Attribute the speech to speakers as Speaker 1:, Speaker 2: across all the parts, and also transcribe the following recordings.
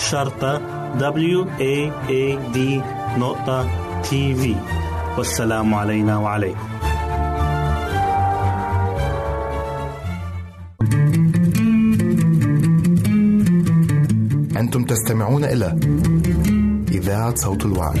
Speaker 1: شرطة W A A D نقطة تي في والسلام علينا وعليكم
Speaker 2: أنتم تستمعون إلى إذاعة صوت الوعي.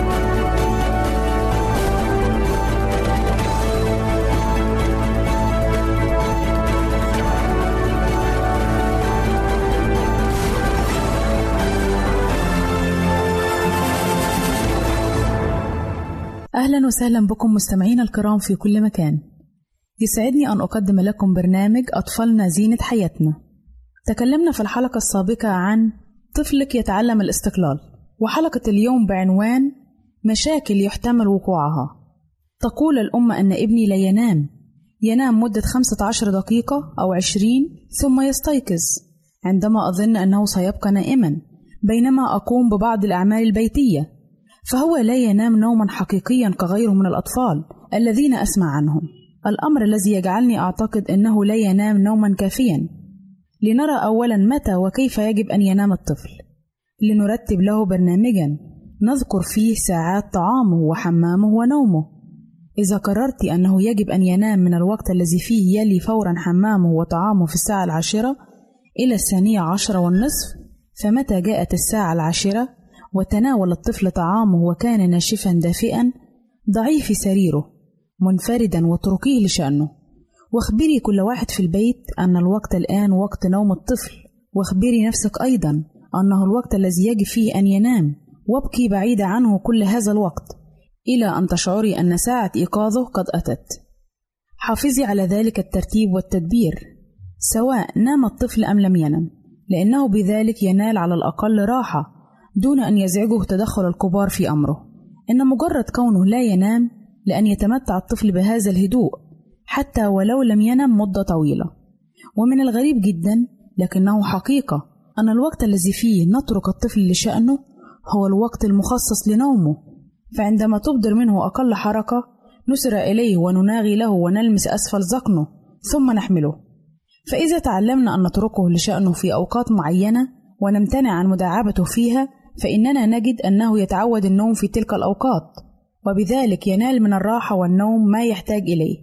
Speaker 3: أهلا وسهلا بكم مستمعينا الكرام في كل مكان. يسعدني أن أقدم لكم برنامج أطفالنا زينة حياتنا. تكلمنا في الحلقة السابقة عن طفلك يتعلم الاستقلال وحلقة اليوم بعنوان مشاكل يحتمل وقوعها. تقول الأم أن ابني لا ينام ينام مدة 15 دقيقة أو 20 ثم يستيقظ عندما أظن أنه سيبقى نائما بينما أقوم ببعض الأعمال البيتية. فهو لا ينام نوما حقيقيا كغيره من الأطفال الذين أسمع عنهم. الأمر الذي يجعلني أعتقد أنه لا ينام نوما كافيا. لنرى أولا متى وكيف يجب أن ينام الطفل. لنرتب له برنامجا نذكر فيه ساعات طعامه وحمامه ونومه. إذا قررت أنه يجب أن ينام من الوقت الذي فيه يلي فورا حمامه وطعامه في الساعة العاشرة إلى الثانية عشرة والنصف فمتى جاءت الساعة العاشرة؟ وتناول الطفل طعامه وكان ناشفا دافئا ضعي في سريره منفردا واتركيه لشأنه. واخبري كل واحد في البيت أن الوقت الآن وقت نوم الطفل. واخبري نفسك أيضا أنه الوقت الذي يجب فيه أن ينام. وابكي بعيدة عنه كل هذا الوقت إلى أن تشعري أن ساعة إيقاظه قد أتت. حافظي على ذلك الترتيب والتدبير سواء نام الطفل أم لم ينم لأنه بذلك ينال على الأقل راحة. دون أن يزعجه تدخل الكبار في أمره. إن مجرد كونه لا ينام لأن يتمتع الطفل بهذا الهدوء حتى ولو لم ينم مدة طويلة. ومن الغريب جدا لكنه حقيقة أن الوقت الذي فيه نترك الطفل لشأنه هو الوقت المخصص لنومه. فعندما تبدر منه أقل حركة نسر إليه ونناغي له ونلمس أسفل ذقنه ثم نحمله. فإذا تعلمنا أن نتركه لشأنه في أوقات معينة ونمتنع عن مداعبته فيها فإننا نجد أنه يتعود النوم في تلك الأوقات وبذلك ينال من الراحة والنوم ما يحتاج إليه.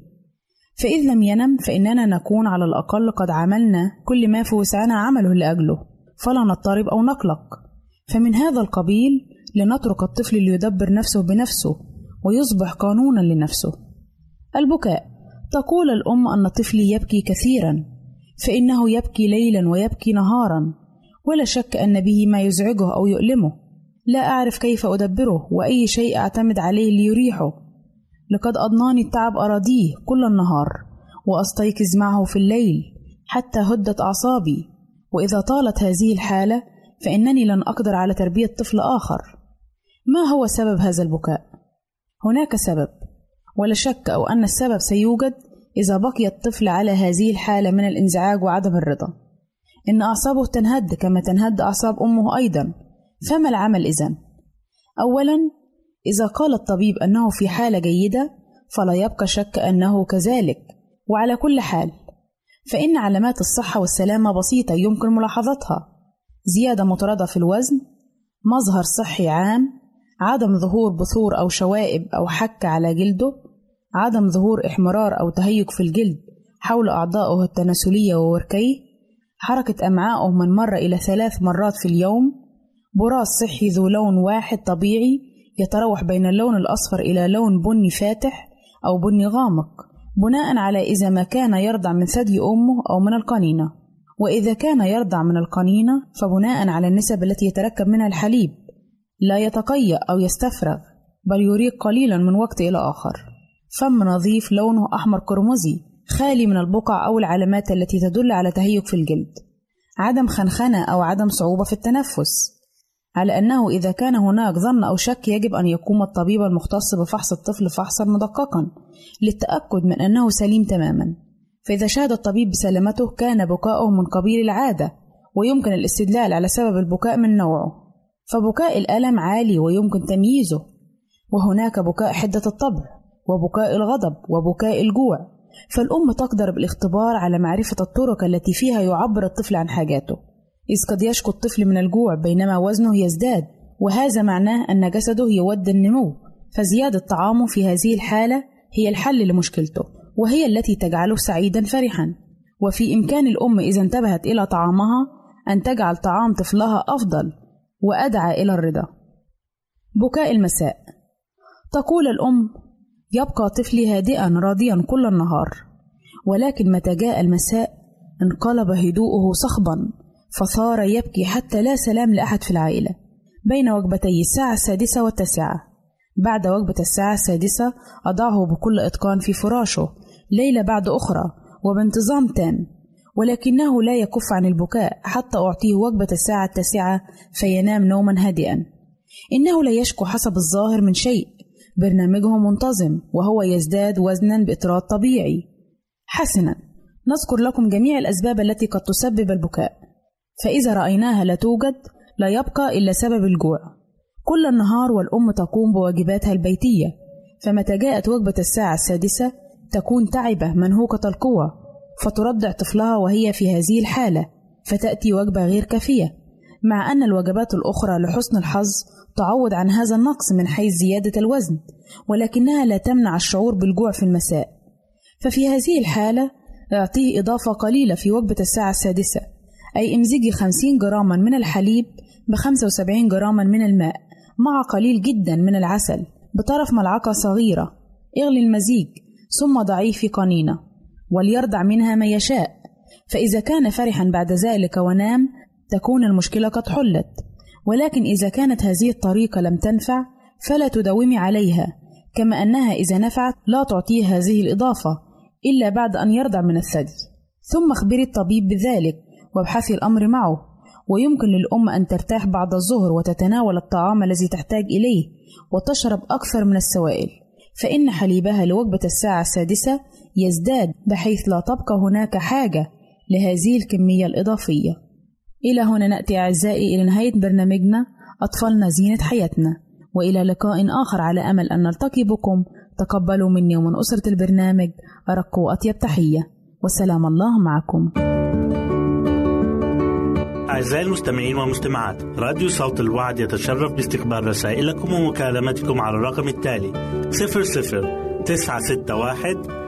Speaker 3: فإذ لم ينم فإننا نكون على الأقل قد عملنا كل ما في وسعنا عمله لأجله فلا نضطرب أو نقلق. فمن هذا القبيل لنترك الطفل ليدبر نفسه بنفسه ويصبح قانونا لنفسه. البكاء. تقول الأم أن طفلي يبكي كثيرا فإنه يبكي ليلا ويبكي نهارا. ولا شك أن به ما يزعجه أو يؤلمه. لا أعرف كيف أدبره وأي شيء أعتمد عليه ليريحه. لقد أضناني التعب أراضيه كل النهار وأستيقظ معه في الليل حتى هدت أعصابي. وإذا طالت هذه الحالة فإنني لن أقدر على تربية طفل آخر. ما هو سبب هذا البكاء؟ هناك سبب. ولا شك أو أن السبب سيوجد إذا بقي الطفل على هذه الحالة من الإنزعاج وعدم الرضا. إن أعصابه تنهد كما تنهد أعصاب أمه أيضا. فما العمل إذن؟ أولا إذا قال الطبيب أنه في حالة جيدة فلا يبقى شك أنه كذلك. وعلى كل حال فإن علامات الصحة والسلامة بسيطة يمكن ملاحظتها. زيادة مطردة في الوزن مظهر صحي عام عدم ظهور بثور أو شوائب أو حك على جلده عدم ظهور إحمرار أو تهيج في الجلد حول أعضائه التناسلية ووركيه حركة أمعائه من مرة إلى ثلاث مرات في اليوم براز صحي ذو لون واحد طبيعي يتراوح بين اللون الأصفر إلى لون بني فاتح أو بني غامق بناء على إذا ما كان يرضع من ثدي أمه أو من القنينة. وإذا كان يرضع من القنينة فبناء على النسب التي يتركب منها الحليب. لا يتقيأ أو يستفرغ بل يريق قليلا من وقت إلى آخر. فم نظيف لونه أحمر قرمزي. خالي من البقع أو العلامات التي تدل على تهيج في الجلد عدم خنخنة أو عدم صعوبة في التنفس على أنه إذا كان هناك ظن أو شك يجب أن يقوم الطبيب المختص بفحص الطفل فحصا مدققا للتأكد من أنه سليم تماما. فإذا شهد الطبيب بسلامته كان بكاؤه من قبيل العادة ويمكن الاستدلال على سبب البكاء من نوعه. فبكاء الألم عالي ويمكن تمييزه وهناك بكاء حدة الطبع وبكاء الغضب وبكاء الجوع. فالأم تقدر بالاختبار على معرفة الطرق التي فيها يعبر الطفل عن حاجاته. إذ قد يشكو الطفل من الجوع بينما وزنه يزداد وهذا معناه أن جسده يود النمو. فزيادة طعامه في هذه الحالة هي الحل لمشكلته وهي التي تجعله سعيدا فرحا. وفي إمكان الأم إذا انتبهت إلى طعامها أن تجعل طعام طفلها أفضل وأدعى إلى الرضا. بكاء المساء. تقول الأم يبقى طفلي هادئا راضيا كل النهار. ولكن متى جاء المساء انقلب هدوءه صخبا فصار يبكي حتى لا سلام لأحد في العائلة. بين وجبتي الساعة السادسة والتاسعة. بعد وجبة الساعة السادسة أضعه بكل إتقان في فراشه. ليلة بعد أخرى وبانتظام تام. ولكنه لا يكف عن البكاء حتى أعطيه وجبة الساعة التاسعة فينام نوما هادئا. إنه لا يشكو حسب الظاهر من شيء. برنامجه منتظم وهو يزداد وزنا بإطراد طبيعي. حسنا نذكر لكم جميع الأسباب التي قد تسبب البكاء. فإذا رأيناها لا توجد لا يبقى إلا سبب الجوع. كل النهار والأم تقوم بواجباتها البيتية فمتى جاءت وجبة الساعة السادسة تكون تعبة منهوكة القوة فترضع طفلها وهي في هذه الحالة فتأتي وجبة غير كافية. مع أن الوجبات الأخرى لحسن الحظ تعوض عن هذا النقص من حيث زيادة الوزن ولكنها لا تمنع الشعور بالجوع في المساء. ففي هذه الحالة اعطيه إضافة قليلة في وجبة الساعة السادسة أي امزجي 50 جراما من الحليب ب 75 جراما من الماء مع قليل جدا من العسل بطرف ملعقة صغيرة. اغلي المزيج ثم ضعيه في قنينة وليرضع منها ما يشاء. فإذا كان فرحا بعد ذلك ونام تكون المشكلة قد حلت. ولكن إذا كانت هذه الطريقة لم تنفع فلا تداومي عليها كما أنها إذا نفعت لا تعطيه هذه الإضافة إلا بعد أن يرضع من الثدي ثم اخبري الطبيب بذلك وابحثي الأمر معه ويمكن للأم أن ترتاح بعد الظهر وتتناول الطعام الذي تحتاج إليه وتشرب أكثر من السوائل فإن حليبها لوجبة الساعة السادسة يزداد بحيث لا تبقى هناك حاجة لهذه الكمية الإضافية. إلى هنا نأتي أعزائي إلى نهاية برنامجنا أطفالنا زينة حياتنا، وإلى لقاء آخر على أمل أن نلتقي بكم تقبلوا مني ومن أسرة البرنامج أرق وأطيب تحية، وسلام الله معكم.
Speaker 4: أعزائي المستمعين والمستمعات راديو صوت الوعد يتشرف باستقبال رسائلكم ومكالمتكم على الرقم التالي 00 961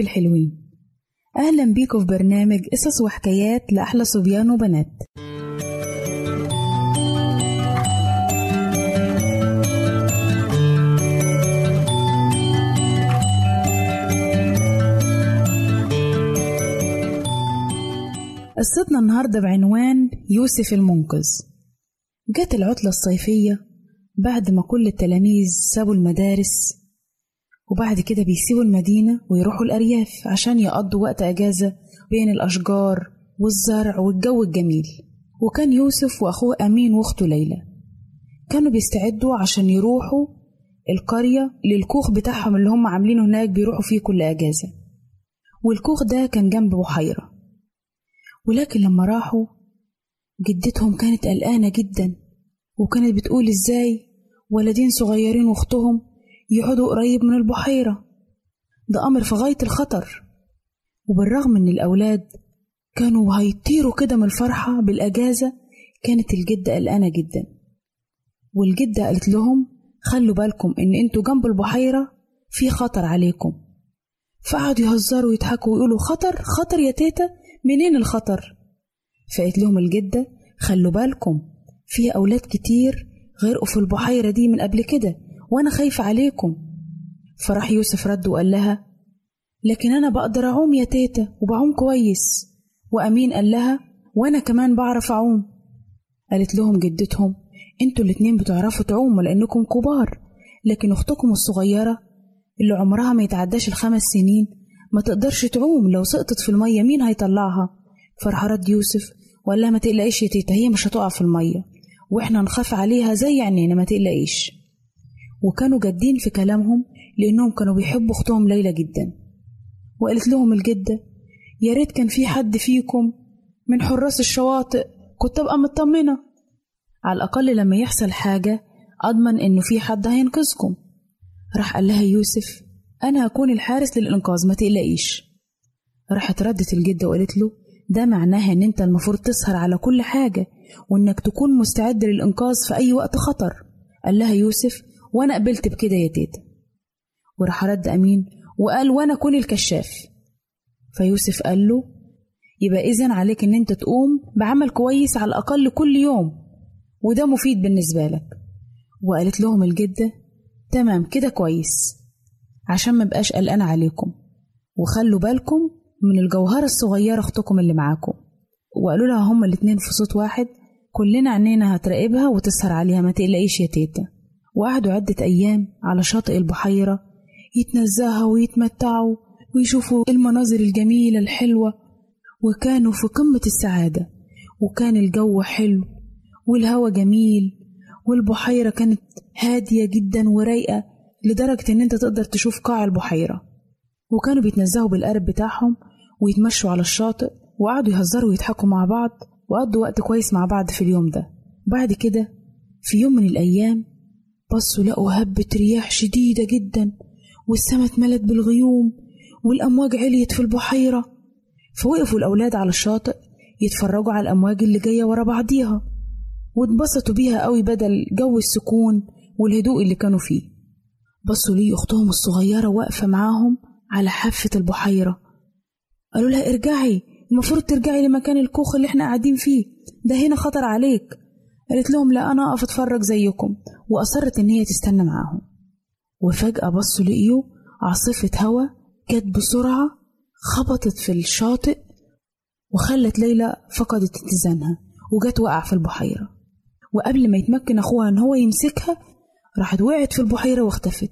Speaker 3: حبايبي الحلوين أهلا بيكم في برنامج قصص وحكايات لأحلى صبيان وبنات. قصتنا النهاردة بعنوان يوسف المنقذ. جت العطلة الصيفية بعد ما كل التلاميذ سابوا المدارس وبعد كده بيسيبوا المدينة ويروحوا الأرياف عشان يقضوا وقت أجازة بين الأشجار والزرع والجو الجميل. وكان يوسف وأخوه أمين وأخته ليلى. كانوا بيستعدوا عشان يروحوا القرية للكوخ بتاعهم اللي هم عاملينه هناك بيروحوا فيه كل أجازة. والكوخ ده كان جنب بحيرة. ولكن لما راحوا جدتهم كانت قلقانة جدا وكانت بتقول إزاي ولدين صغيرين وأختهم يقعدوا قريب من البحيرة. ده أمر في غاية الخطر. وبالرغم إن الأولاد كانوا هيطيروا كده من الفرحة بالأجازة كانت الجدة قلقانة جدا. والجدة قالت لهم خلوا بالكم إن أنتوا جنب البحيرة في خطر عليكم. فقعدوا يهزروا ويضحكوا ويقولوا خطر خطر يا تيتا منين الخطر؟ فقالت لهم الجدة خلوا بالكم في أولاد كتير غرقوا في البحيرة دي من قبل كده وأنا خايفة عليكم. فراح يوسف رد وقال لها لكن أنا بقدر أعوم يا تيتا وبعوم كويس. وأمين قال لها وأنا كمان بعرف أعوم. قالت لهم جدتهم أنتوا الاتنين بتعرفوا تعوموا لأنكم كبار لكن أختكم الصغيرة اللي عمرها ما يتعداش الخمس سنين ما تقدرش تعوم لو سقطت في المية مين هيطلعها؟ فراح رد يوسف وقال لها ما تقلقيش يا تيتا هي مش هتقع في المية وإحنا نخاف عليها زي عينينا ما تقلقيش. وكانوا جادين في كلامهم لأنهم كانوا بيحبوا أختهم ليلى جدا. وقالت لهم الجدة يا ريت كان في حد فيكم من حراس الشواطئ كنت أبقى مطمنة. على الأقل لما يحصل حاجة أضمن إنه في حد هينقذكم. راح قال لها يوسف أنا هكون الحارس للإنقاذ ما تقلقيش. راحت ردت الجدة وقالت له ده معناها إن أنت المفروض تسهر على كل حاجة وإنك تكون مستعد للإنقاذ في أي وقت خطر. قال لها يوسف وأنا قبلت بكده يا تيتا. وراح رد أمين وقال وأنا أكون الكشاف. فيوسف قال له يبقى إذن عليك إن أنت تقوم بعمل كويس على الأقل كل يوم وده مفيد بالنسبة لك. وقالت لهم الجدة تمام كده كويس عشان ما بقاش قلقان عليكم. وخلوا بالكم من الجوهرة الصغيرة أختكم اللي معاكم. وقالوا لها هما الاتنين في صوت واحد كلنا عينينا هتراقبها وتسهر عليها ما تقلقيش يا تيتا. وقعدوا عدة أيام على شاطئ البحيرة يتنزهوا ويتمتعوا ويشوفوا المناظر الجميلة الحلوة وكانوا في قمة السعادة وكان الجو حلو والهوا جميل والبحيرة كانت هادية جدا ورايقة لدرجة إن أنت تقدر تشوف قاع البحيرة. وكانوا بيتنزهوا بالقارب بتاعهم ويتمشوا على الشاطئ وقعدوا يهزروا ويضحكوا مع بعض وقضوا وقت كويس مع بعض في اليوم ده. بعد كده في يوم من الأيام بصوا لقوا هبة رياح شديدة جدا والسما اتملت بالغيوم والأمواج عليت في البحيرة. فوقفوا الأولاد على الشاطئ يتفرجوا على الأمواج اللي جاية ورا بعضيها. واتبسطوا بيها قوي بدل جو السكون والهدوء اللي كانوا فيه. بصوا ليه أختهم الصغيرة واقفة معاهم على حافة البحيرة. قالوا لها ارجعي المفروض ترجعي لمكان الكوخ اللي إحنا قاعدين فيه ده هنا خطر عليك. قالت لهم لا أنا أقف أتفرج زيكم. وأصرت إن هي تستنى معاهم. وفجأة بصوا لقيوا عاصفة هوا جت بسرعة خبطت في الشاطئ وخلت ليلى فقدت اتزانها وجت وقع في البحيرة. وقبل ما يتمكن أخوها إن هو يمسكها راحت وقعت في البحيرة واختفت.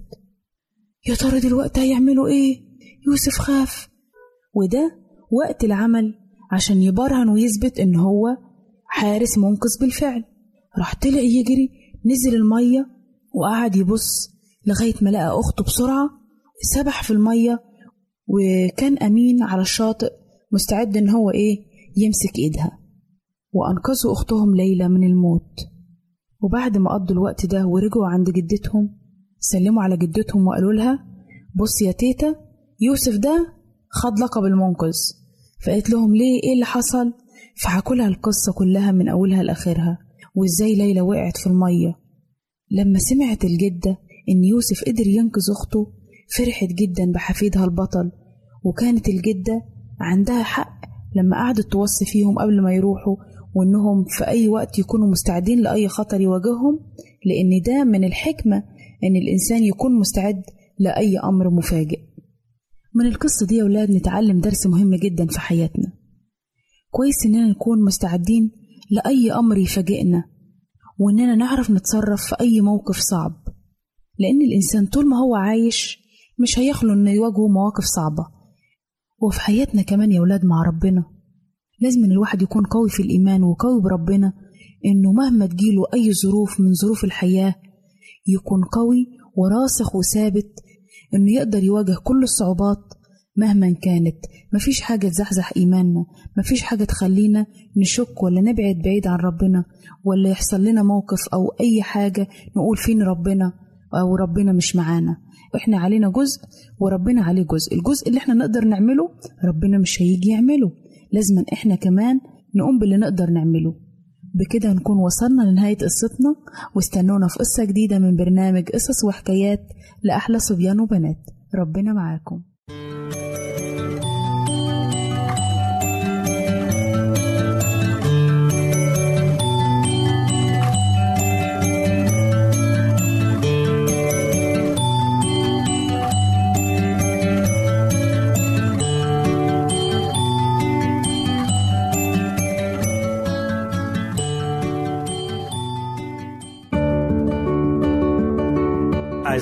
Speaker 3: يا ترى دلوقتي هيعملوا إيه؟ يوسف خاف. وده وقت العمل عشان يبرهن ويثبت إن هو حارس منقذ بالفعل. راح طلع يجري نزل المية وقعد يبص لغاية ما لقى أخته بسرعة سبح في المية وكان أمين على الشاطئ مستعد إن هو إيه يمسك إيدها. وأنقذوا أختهم ليلى من الموت. وبعد ما قضوا الوقت ده ورجعوا عند جدتهم سلموا على جدتهم وقالوا لها بص يا تيتا يوسف ده خد لقب المنقذ. فقالت لهم ليه؟ إيه اللي حصل؟ فحكوا لها القصة كلها من أولها لآخرها. وإزاي ليلى وقعت في المية. لما سمعت الجدة إن يوسف قدر ينقذ أخته فرحت جدا بحفيدها البطل وكانت الجدة عندها حق لما قعدت توصي فيهم قبل ما يروحوا وإنهم في أي وقت يكونوا مستعدين لأي خطر يواجههم لأن ده من الحكمة إن الإنسان يكون مستعد لأي أمر مفاجئ. من القصة دي يا ولاد نتعلم درس مهم جدا في حياتنا. كويس إننا نكون مستعدين لأي أمر يفاجئنا وإننا نعرف نتصرف في أي موقف صعب. لأن الإنسان طول ما هو عايش مش هيخلو إنه يواجهه مواقف صعبة. وفي حياتنا كمان يا ولاد مع ربنا لازم إن الواحد يكون قوي في الإيمان وقوي بربنا إنه مهما تجيله أي ظروف من ظروف الحياة يكون قوي وراسخ وثابت إنه يقدر يواجه كل الصعوبات مهما كانت. مفيش حاجة تزحزح إيماننا. مفيش حاجة تخلينا نشك ولا نبعد بعيد عن ربنا ولا يحصل لنا موقف أو أي حاجة نقول فين ربنا أو ربنا مش معانا. إحنا علينا جزء وربنا عليه جزء. الجزء اللي إحنا نقدر نعمله ربنا مش هيجي يعمله. لازم إحنا كمان نقوم باللي نقدر نعمله. بكده نكون وصلنا لنهاية قصتنا واستنونا في قصة جديدة من برنامج قصص وحكايات لأحلى صبيان وبنات. ربنا معاكم.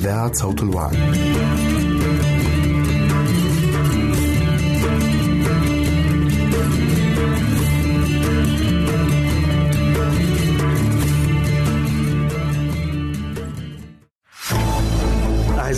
Speaker 2: إذاعة صوت الوعد.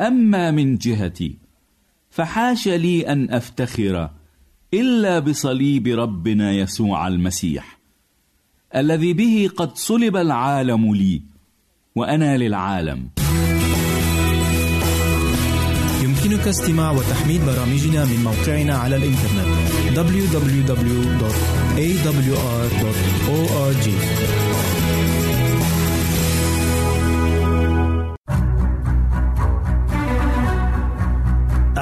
Speaker 5: وأما من جهتي فحاش لي أن أفتخر إلا بصليب ربنا يسوع المسيح الذي به قد صلب العالم لي وأنا للعالم.
Speaker 6: يمكنك استماع وتحميل برامجنا من موقعنا على الإنترنت www.awr.org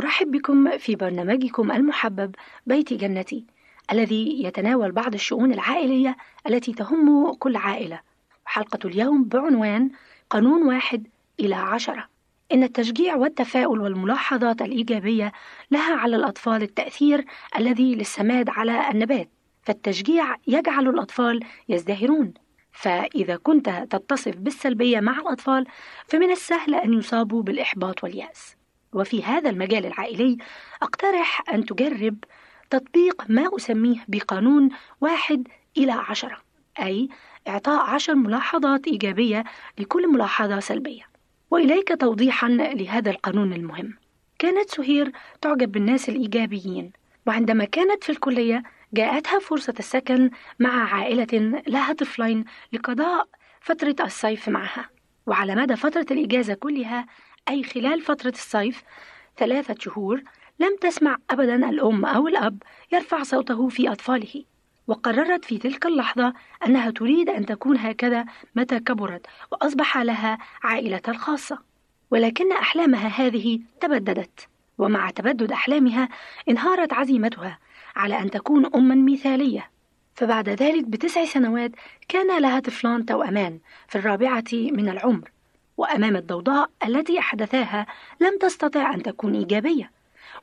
Speaker 7: أرحب بكم في برنامجكم المحبب بيت جنتي الذي يتناول بعض الشؤون العائلية التي تهم كل عائلة. حلقة اليوم بعنوان قانون واحد إلى عشرة. إن التشجيع والتفاؤل والملاحظات الإيجابية لها على الأطفال التأثير الذي للسماد على النبات. فالتشجيع يجعل الأطفال يزدهرون. فإذا كنت تتصف بالسلبية مع الأطفال فمن السهل أن يصابوا بالإحباط واليأس. وفي هذا المجال العائلي أقترح أن تجرب تطبيق ما أسميه بقانون واحد إلى عشرة أي إعطاء عشر ملاحظات إيجابية لكل ملاحظة سلبية. وإليك توضيحا لهذا القانون المهم. كانت سهير تعجب بالناس الإيجابيين وعندما كانت في الكلية جاءتها فرصة السكن مع عائلة لها طفلين لقضاء فترة الصيف معها. وعلى مدى فترة الإجازة كلها أي خلال فترة الصيف ثلاثة شهور لم تسمع أبدا الأم أو الأب يرفع صوته في أطفاله. وقررت في تلك اللحظة أنها تريد أن تكون هكذا متى كبرت وأصبح لها عائلتها الخاصة. ولكن أحلامها هذه تبددت. ومع تبدد أحلامها انهارت عزيمتها على أن تكون أما مثالية. فبعد ذلك بتسع سنوات كان لها طفلان توأمان في الرابعة من العمر. وأمام الضوضاء التي أحدثاها لم تستطع أن تكون إيجابية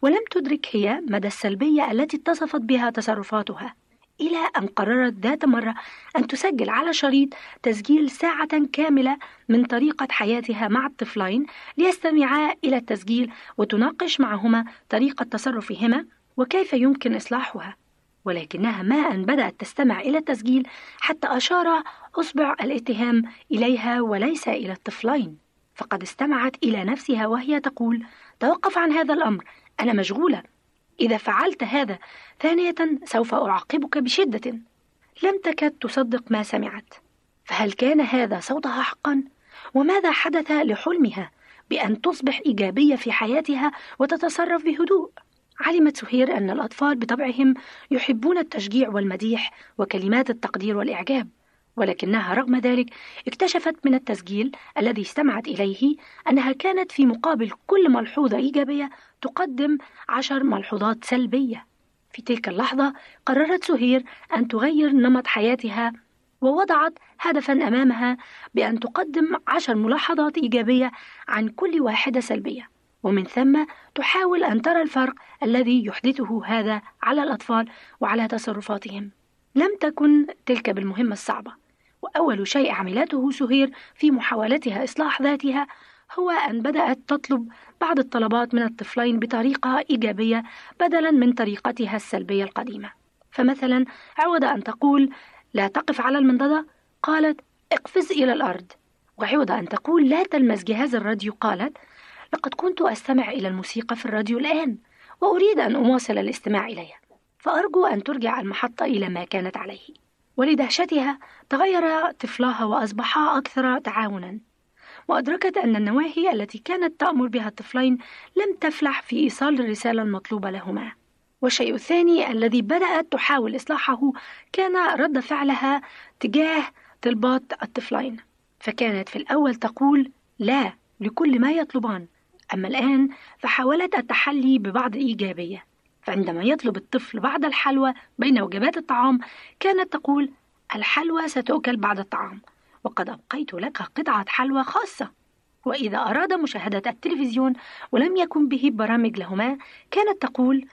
Speaker 7: ولم تدرك هي مدى السلبية التي اتصفت بها تصرفاتها إلى أن قررت ذات مرة أن تسجل على شريط تسجيل ساعة كاملة من طريقة حياتها مع الطفلين ليستمعا إلى التسجيل وتناقش معهما طريقة تصرفهما وكيف يمكن إصلاحها. ولكنها ما أن بدأت تستمع إلى التسجيل حتى أشار أصبع الاتهام إليها وليس إلى الطفلين. فقد استمعت إلى نفسها وهي تقول توقف عن هذا الأمر أنا مشغولة. إذا فعلت هذا ثانية سوف أعاقبك بشدة. لم تكد تصدق ما سمعت. فهل كان هذا صوتها حقا؟ وماذا حدث لحلمها بأن تصبح إيجابية في حياتها وتتصرف بهدوء؟ علمت سهير أن الأطفال بطبعهم يحبون التشجيع والمديح وكلمات التقدير والإعجاب ولكنها رغم ذلك اكتشفت من التسجيل الذي استمعت إليه أنها كانت في مقابل كل ملحوظة إيجابية تقدم عشر ملحوظات سلبية. في تلك اللحظة قررت سهير أن تغير نمط حياتها ووضعت هدفا أمامها بأن تقدم عشر ملاحظات إيجابية عن كل واحدة سلبية. ومن ثم تحاول أن ترى الفرق الذي يحدثه هذا على الأطفال وعلى تصرفاتهم. لم تكن تلك بالمهمة الصعبة وأول شيء عملته سهير في محاولتها إصلاح ذاتها هو أن بدأت تطلب بعض الطلبات من الطفلين بطريقة إيجابية بدلا من طريقتها السلبية القديمة. فمثلا عوض أن تقول لا تقف على المنضدة قالت اقفز إلى الأرض وعوض أن تقول لا تلمس جهاز الراديو قالت لقد كنت أستمع إلى الموسيقى في الراديو الآن وأريد أن أواصل الاستماع إليها. فأرجو أن ترجع المحطة إلى ما كانت عليه. ولدهشتها تغير طفلاها وأصبحا أكثر تعاونا. وأدركت أن النواهي التي كانت تأمر بها الطفلين لم تفلح في إيصال الرسالة المطلوبة لهما. والشيء الثاني الذي بدأت تحاول إصلاحه كان رد فعلها تجاه طلبات الطفلين. فكانت في الأول تقول لا لكل ما يطلبان. أما الآن فحاولت التحلي ببعض الإيجابية فعندما يطلب الطفل بعض الحلوى بين وجبات الطعام كانت تقول الحلوى ستؤكل بعد الطعام وقد أبقيت لك قطعة حلوى خاصة. وإذا أراد مشاهدة التلفزيون ولم يكن به برامج لهما كانت تقول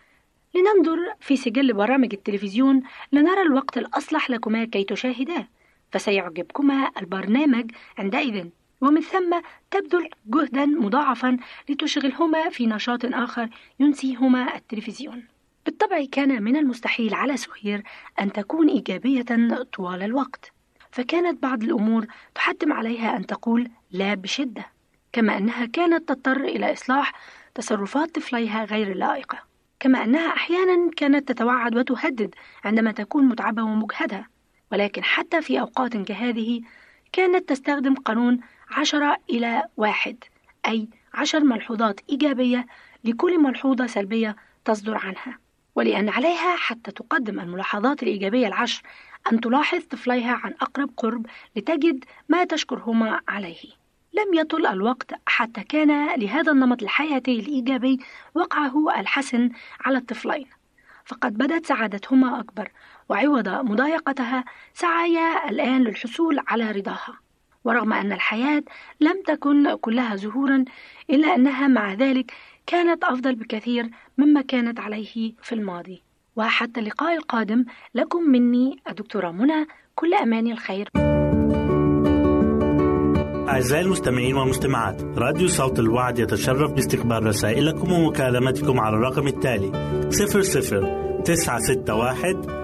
Speaker 7: لننظر في سجل برامج التلفزيون لنرى الوقت الأصلح لكما كي تشاهداه فسيعجبكما البرنامج عندئذ. ومن ثم تبذل جهدا مضاعفا لتشغلهما في نشاط آخر ينسيهما التلفزيون. بالطبع كان من المستحيل على سهير أن تكون إيجابية طوال الوقت فكانت بعض الأمور تحتم عليها أن تقول لا بشدة كما أنها كانت تضطر إلى إصلاح تصرفات طفليها غير اللائقة كما أنها أحيانا كانت تتوعد وتهدد عندما تكون متعبة ومجهدة ولكن حتى في أوقات كهذه كانت تستخدم قانون عشرة إلى واحد أي عشر ملحوظات إيجابية لكل ملحوظة سلبية تصدر عنها. ولأن عليها حتى تقدم الملاحظات الإيجابية العشر أن تلاحظ طفليها عن أقرب قرب لتجد ما تشكرهما عليه. لم يطل الوقت حتى كان لهذا النمط الحياتي الإيجابي وقعه الحسن على الطفلين. فقد بدت سعادتهما أكبر وعوض مضايقتها سعيا الآن للحصول على رضاها. ورغم أن الحياة لم تكن كلها زهورا إلا أنها مع ذلك كانت أفضل بكثير مما كانت عليه في الماضي. وحتى اللقاء القادم لكم مني الدكتورة منى كل أماني الخير.
Speaker 1: أعزائي المستمعين والمستمعات راديو صوت الوعد يتشرف باستقبال رسائلكم ومكالمتكم على الرقم التالي 00 961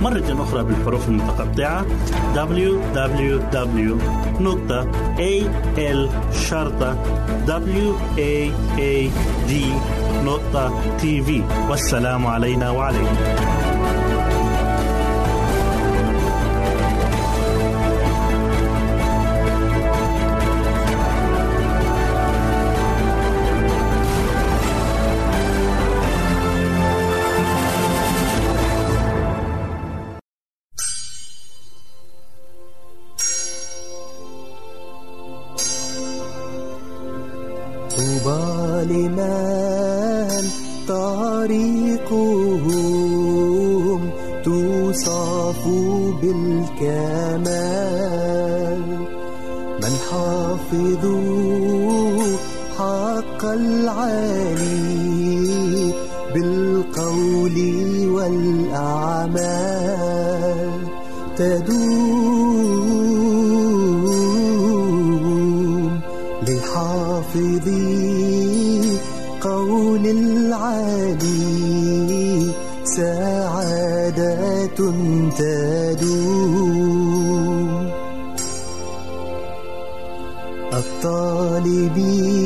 Speaker 1: مرة أخرى بالحروف المتقطعة. www.al-waad.tv والسلام علينا وعليكم.
Speaker 8: حق العالي بالقول والأعمال تدوم لحافظي قول العالي سعادة تدوم الطالبين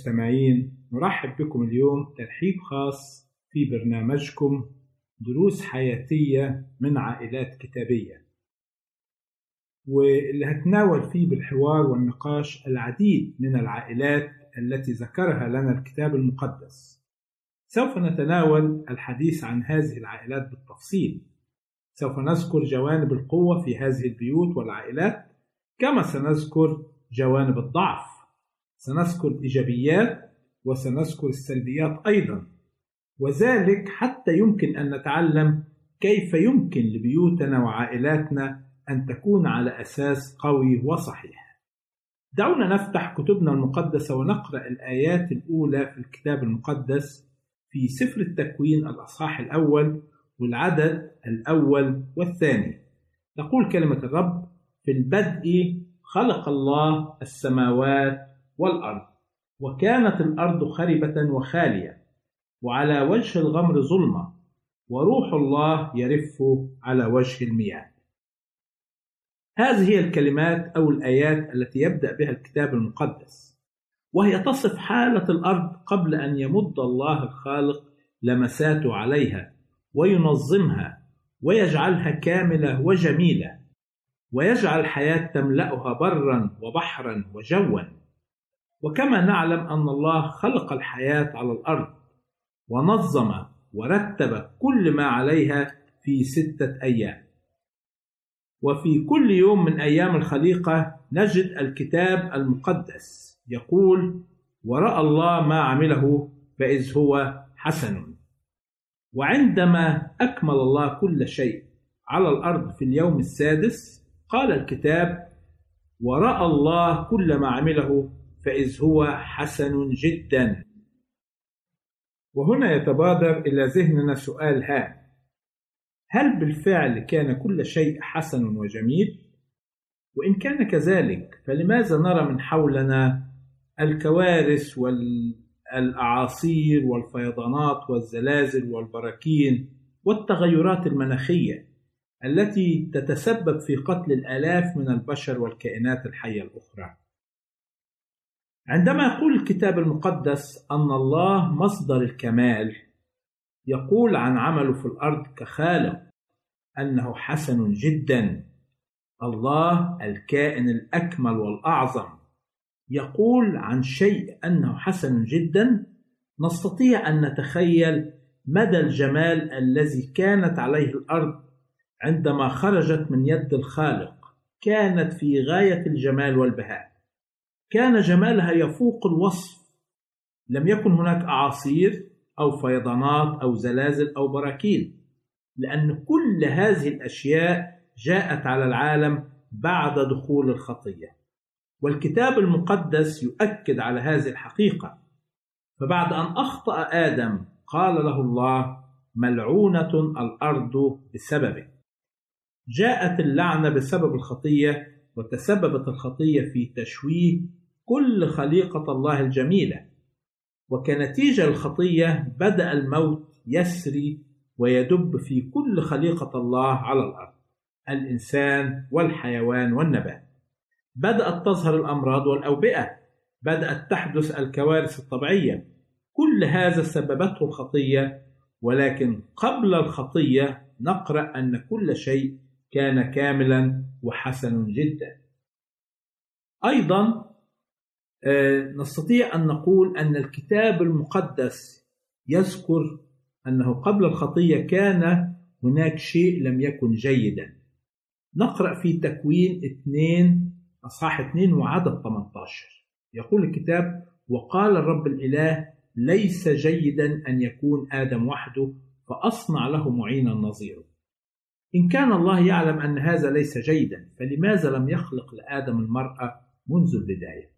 Speaker 9: المستمعين نرحب بكم اليوم ترحيب خاص في برنامجكم دروس حياتية من عائلات كتابية. واللي هتناول فيه بالحوار والنقاش العديد من العائلات التي ذكرها لنا الكتاب المقدس. سوف نتناول الحديث عن هذه العائلات بالتفصيل. سوف نذكر جوانب القوة في هذه البيوت والعائلات كما سنذكر جوانب الضعف. سنذكر الإيجابيات وسنذكر السلبيات أيضا. وذلك حتى يمكن أن نتعلم كيف يمكن لبيوتنا وعائلاتنا أن تكون على أساس قوي وصحيح. دعونا نفتح كتبنا المقدسة ونقرأ الآيات الأولى في الكتاب المقدس في سفر التكوين الأصحاح الأول والعدد الأول والثاني. تقول كلمة الرب في البدء خلق الله السماوات والأرض. وكانت الأرض خربة وخالية وعلى وجه الغمر ظلمة وروح الله يرف على وجه المياه. هذه هي الكلمات أو الآيات التي يبدأ بها الكتاب المقدس وهي تصف حالة الأرض قبل أن يمد الله الخالق لمساته عليها وينظمها ويجعلها كاملة وجميلة ويجعل الحياة تملأها برا وبحرا وجوا. وكما نعلم أن الله خلق الحياة على الأرض ونظم ورتب كل ما عليها في ستة أيام. وفي كل يوم من أيام الخليقة نجد الكتاب المقدس يقول ورأى الله ما عمله فإذ هو حسن وعندما أكمل الله كل شيء على الأرض في اليوم السادس قال الكتاب ورأى الله كل ما عمله فإذ هو حسن جدا وهنا يتبادر إلى ذهننا سؤال هام هل بالفعل كان كل شيء حسن وجميل؟ وإن كان كذلك فلماذا نرى من حولنا الكوارث والأعاصير والفيضانات والزلازل والبراكين والتغيرات المناخية التي تتسبب في قتل الآلاف من البشر والكائنات الحية الأخرى؟ عندما يقول الكتاب المقدس أن الله مصدر الكمال يقول عن عمله في الأرض كخالق أنه حسن جدا. الله الكائن الأكمل والأعظم. يقول عن شيء أنه حسن جدا. نستطيع أن نتخيل مدى الجمال الذي كانت عليه الأرض عندما خرجت من يد الخالق. كانت في غاية الجمال والبهاء. كان جمالها يفوق الوصف. لم يكن هناك أعاصير أو فيضانات أو زلازل أو براكين لأن كل هذه الأشياء جاءت على العالم بعد دخول الخطية. والكتاب المقدس يؤكد على هذه الحقيقة. فبعد أن أخطأ آدم قال له الله ملعونة الأرض بسببه. جاءت اللعنة بسبب الخطية وتسببت الخطية في تشويه كل خليقة الله الجميلة. وكنتيجة الخطية بدأ الموت يسري ويدب في كل خليقة الله على الأرض الإنسان والحيوان والنبات. بدأت تظهر الأمراض والأوبئة. بدأت تحدث الكوارث الطبيعية. كل هذا سببته الخطية. ولكن قبل الخطية نقرأ أن كل شيء كان كاملا وحسن جدا. أيضا نستطيع أن نقول أن الكتاب المقدس يذكر أنه قبل الخطية كان هناك شيء لم يكن جيدا. نقرأ في تكوين 2 أصحاح 2 وعدد 18 يقول الكتاب وقال الرب الإله ليس جيدا أن يكون آدم وحده فأصنع له معينا نظيره إن كان الله يعلم أن هذا ليس جيدا فلماذا لم يخلق لآدم المرأة منذ البداية؟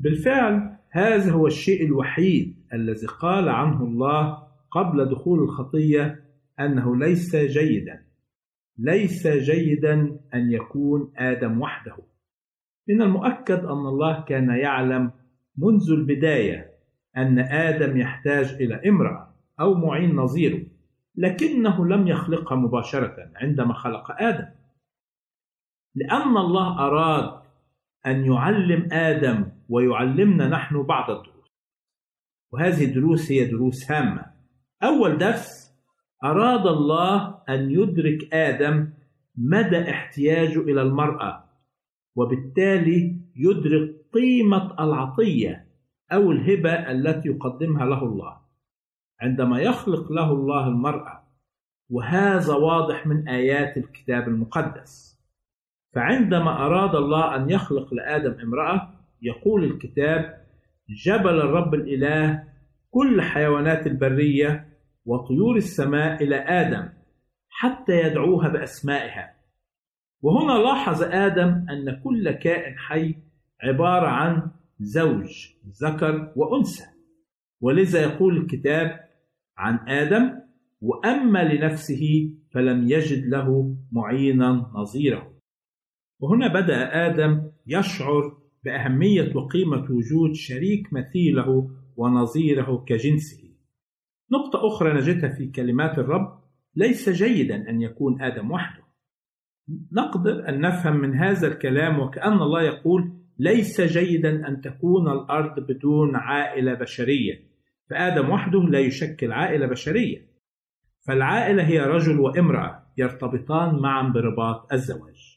Speaker 9: بالفعل هذا هو الشيء الوحيد الذي قال عنه الله قبل دخول الخطية أنه ليس جيدا. ليس جيدا أن يكون آدم وحده. من المؤكد أن الله كان يعلم منذ البداية أن آدم يحتاج إلى امرأة أو معين نظيره لكنه لم يخلقها مباشرة عندما خلق آدم. لأن الله أراد أن يعلم آدم ويعلمنا نحن بعض الدروس. وهذه الدروس هي دروس هامة. أول درس أراد الله أن يدرك آدم مدى احتياجه إلى المرأة وبالتالي يدرك قيمة العطية أو الهبة التي يقدمها له الله. عندما يخلق له الله المرأة وهذا واضح من آيات الكتاب المقدس. فعندما أراد الله أن يخلق لآدم امرأة يقول الكتاب جبل الرب الإله كل حيوانات البرية وطيور السماء إلى آدم حتى يدعوها بأسمائها. وهنا لاحظ آدم أن كل كائن حي عبارة عن زوج ذكر وأنثى. ولذا يقول الكتاب عن آدم وأما لنفسه فلم يجد له معينا نظيره وهنا بدأ آدم يشعر بأهمية وقيمة وجود شريك مثيله ونظيره كجنسه. نقطة أخرى نجدها في كلمات الرب ليس جيدا أن يكون آدم وحده. نقدر أن نفهم من هذا الكلام وكأن الله يقول ليس جيدا أن تكون الأرض بدون عائلة بشرية. فآدم وحده لا يشكل عائلة بشرية. فالعائلة هي رجل وامرأة يرتبطان معا برباط الزواج.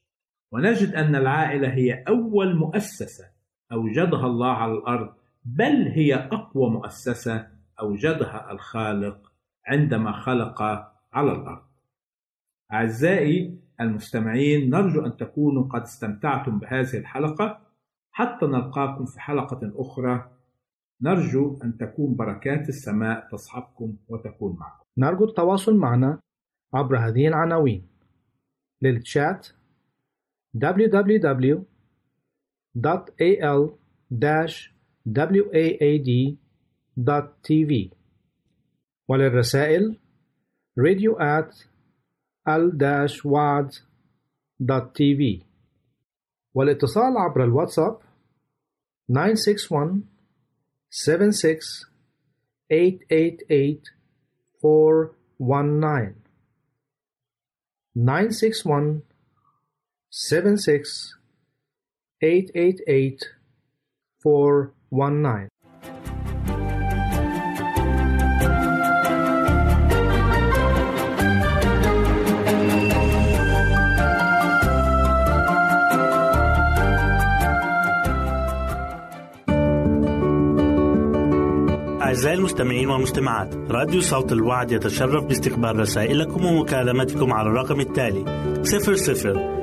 Speaker 9: ونجد أن العائلة هي أول مؤسسة أوجدها الله على الأرض بل هي أقوى مؤسسة أوجدها الخالق عندما خلق على الأرض. أعزائي المستمعين نرجو أن تكونوا قد استمتعتم بهذه الحلقة. حتى نلقاكم في حلقة أخرى نرجو أن تكون بركات السماء تصحبكم وتكون معكم.
Speaker 10: نرجو التواصل معنا عبر هذه العناوين. للتشات www.al-waad.tv وللرسائل radio at al-waad.tv والاتصال عبر الواتساب 961 76 888 419 961 76 888 419
Speaker 1: أعزائي المستمعين والمستمعات راديو صوت الوعد يتشرف باستقبال رسائلكم ومكالمتكم على الرقم التالي 00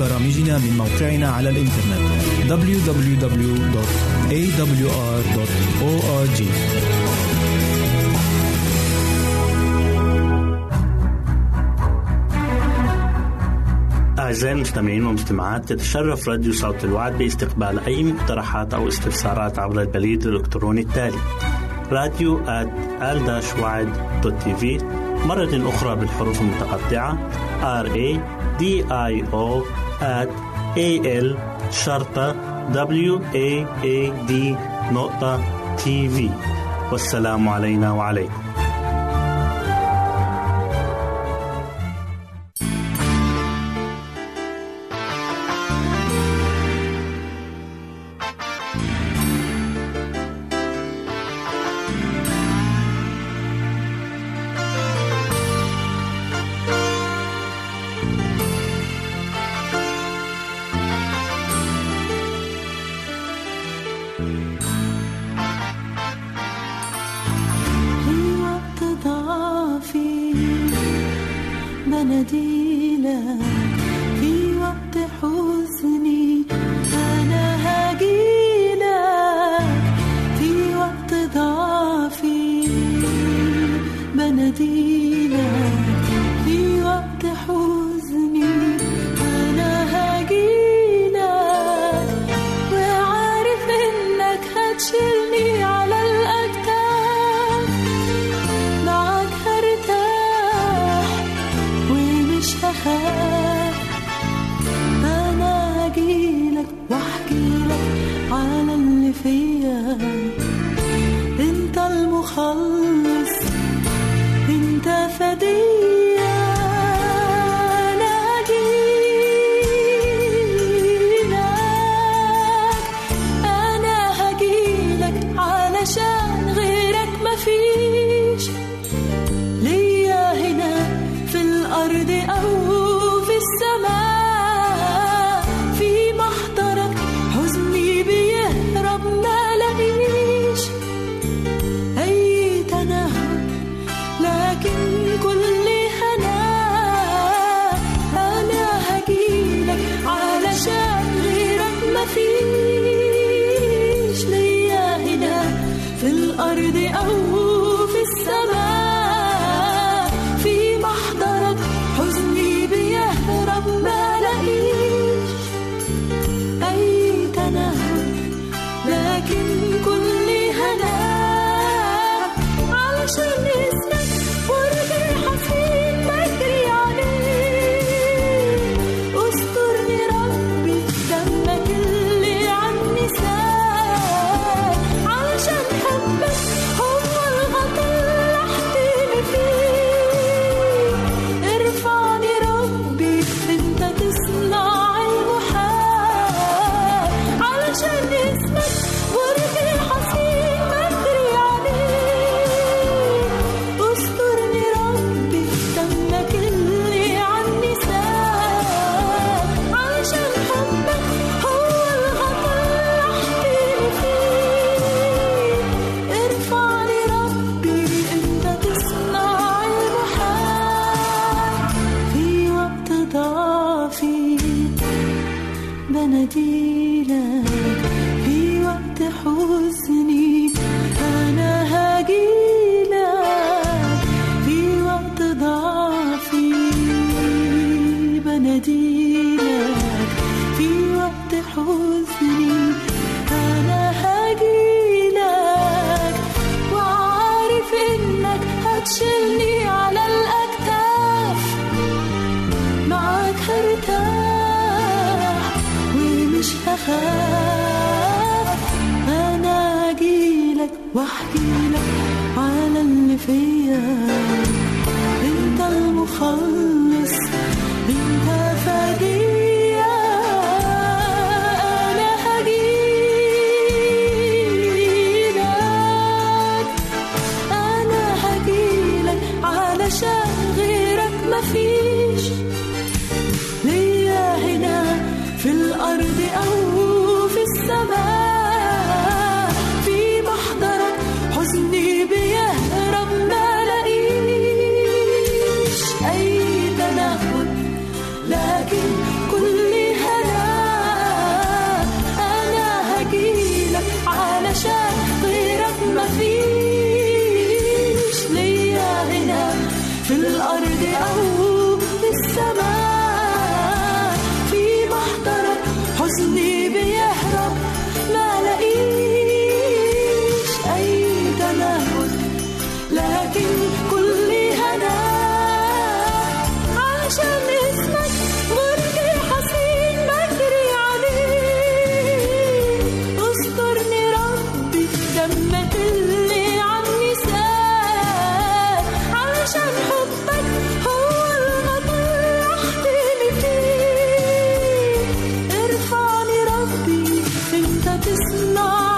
Speaker 6: برامجنا من موقعنا على الإنترنت www.awr.org
Speaker 11: أعزائي المستمعين والمستمعات تتشرف راديو صوت الوعد باستقبال أي مقترحات أو استفسارات عبر البريد الإلكتروني التالي راديو ال مرة أخرى بالحروف المتقطعة R A D I O at al شرطة waad نقطة تي في والسلام علينا وعليكم. Fish. this not